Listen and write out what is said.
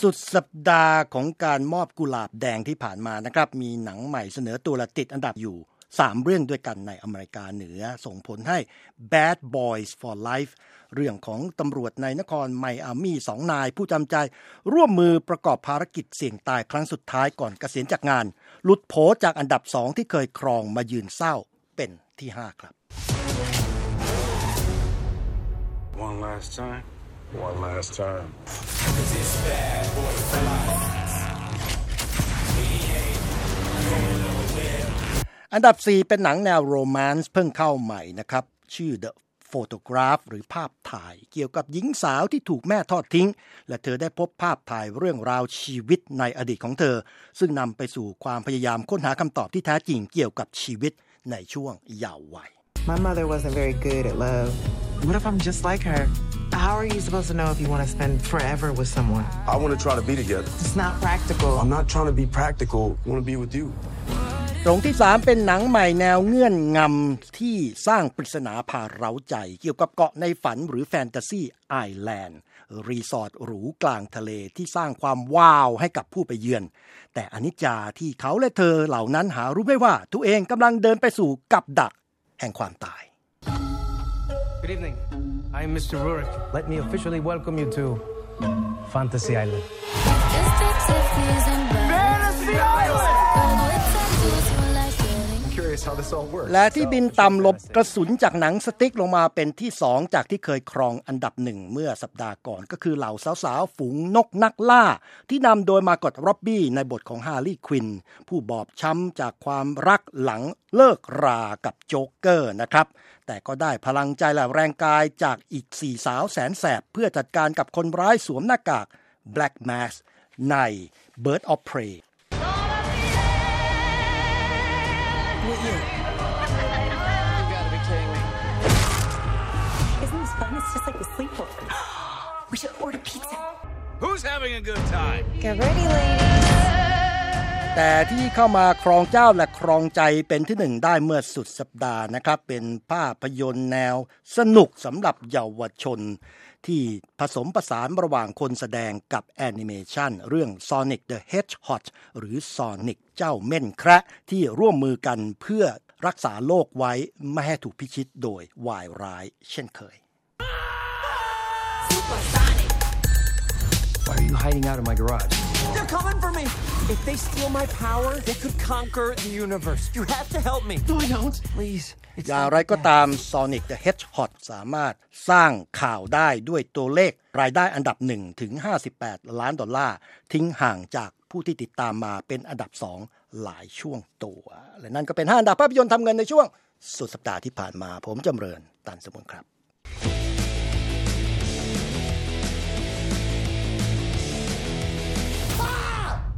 สุดสัปดาห์ของการมอบกุหลาบแดงที่ผ่านมานะครับ มีหนังใหม่เสนอตัวละติดอันดับอยู่ 3 เรื่องด้วยกันในอเมริกาเหนือ ส่งผลให้ Bad Boys for Life เรื่องของตำรวจในนครไมอามี่สองนายผู้จำใจ ร่วมมือประกอบภารกิจเสี่ยงตายครั้งสุดท้ายก่อนเกษียณจากงาน หลุดโผจากอันดับสองที่เคยครองมายืนเศร้าเป็นที่ 5 ครับ One last time. One last time. อันดับ 4 เป็นหนังแนวโรแมนต์เพิ่งเข้าใหม่นะครับ ชื่อ The Photograph หรือภาพถ่ายเกี่ยวกับหญิงสาวที่ถูกแม่ทอดทิ้ง และเธอได้พบภาพถ่ายเรื่องราวชีวิตในอดีตของเธอ ซึ่งนำไปสู่ความพยายามค้นหาคำตอบที่แท้จริงเกี่ยวกับชีวิตในช่วงเยาว์วัย My mother wasn't very good at love. What if I'm just like her? How are you supposed to know if you want to spend forever with someone? I want to try to be together. It's not practical. I'm not trying to be practical. I want to be with you. ตรงที่ 3 เป็นหนังใหม่แนวเงื่อนงำที่สร้างปริศนาพาเร้าใจ เกี่ยวกับเกาะในฝันหรือแฟนตาซีไอแลนด์รีสอร์ทหรูกลางทะเลที่สร้างความว้าวให้กับผู้ไปเยือน แต่อนิจจาที่เขาและเธอเหล่านั้นหารู้ไม่ว่าตัวเองกำลังเดินไปสู่กับดักแห่งความตาย Good evening. I'm Mr. Rurik. Let me officially welcome you to Fantasy Island. และที่บินต่ำหลบกระสุนจากหนังสติ๊กลงมาเป็นที่สองจากที่เคยครองอันดับหนึ่งเมื่อสัปดาห์ก่อนก็คือเหล่าสาวๆ ฝูงนกนักล่า ที่นำโดยมากอตร็อบบี้ในบทของฮาร์ลีควิน ผู้บอบช้ำจากความรักหลังเลิกรากับโจ๊กเกอร์นะครับ แต่ก็ได้พลังใจและแรงกายจากอีกสี่สาวแสนแสบ เพื่อจัดการกับคนร้ายสวมหน้ากาก Black Mask ใน Birds of Prey Isn't this fun? It's just like a sleepover. We should order pizza. Who's having a good time? Get ready, ladies. แต่ที่เข้ามาครองเจ้าและครองใจเป็นที่หนึ่งได้เมื่อสุดสัปดาห์นะครับ เป็นภาพยนตร์แนวสนุกสำหรับเยาวชน ที่ผสมผสานระหว่างคนแสดงกับแอนิเมชันเรื่อง Sonic the Hedgehog หรือ Sonic เจ้าเม่นแคระที่ร่วมมือกันเพื่อรักษาโลกไว้ ไม่ให้ถูกพิชิตโดยวายร้าย เช่นเคย Why are you hiding out in my garage? They're coming for me! If they steal my power, they could conquer the universe. You have to help me. No, I don't. Please. It's อย่าง not ไร like ก็ that. ตาม Sonic the Hedgehog สามารถสร้างข่าวได้ด้วยตัวเลขรายได้อันดับ1ถึง 58 ล้านดอลลาร์ ทิ้งห่างจากผู้ที่ติดตามมาเป็นอันดับ 2 หลายช่วงตัว และนั่นก็เป็น 5 อันดับภาพยนตร์ทำเงินในช่วงสุดสัปดาห์ที่ผ่านมาผมจำเริญตันสมุนครับ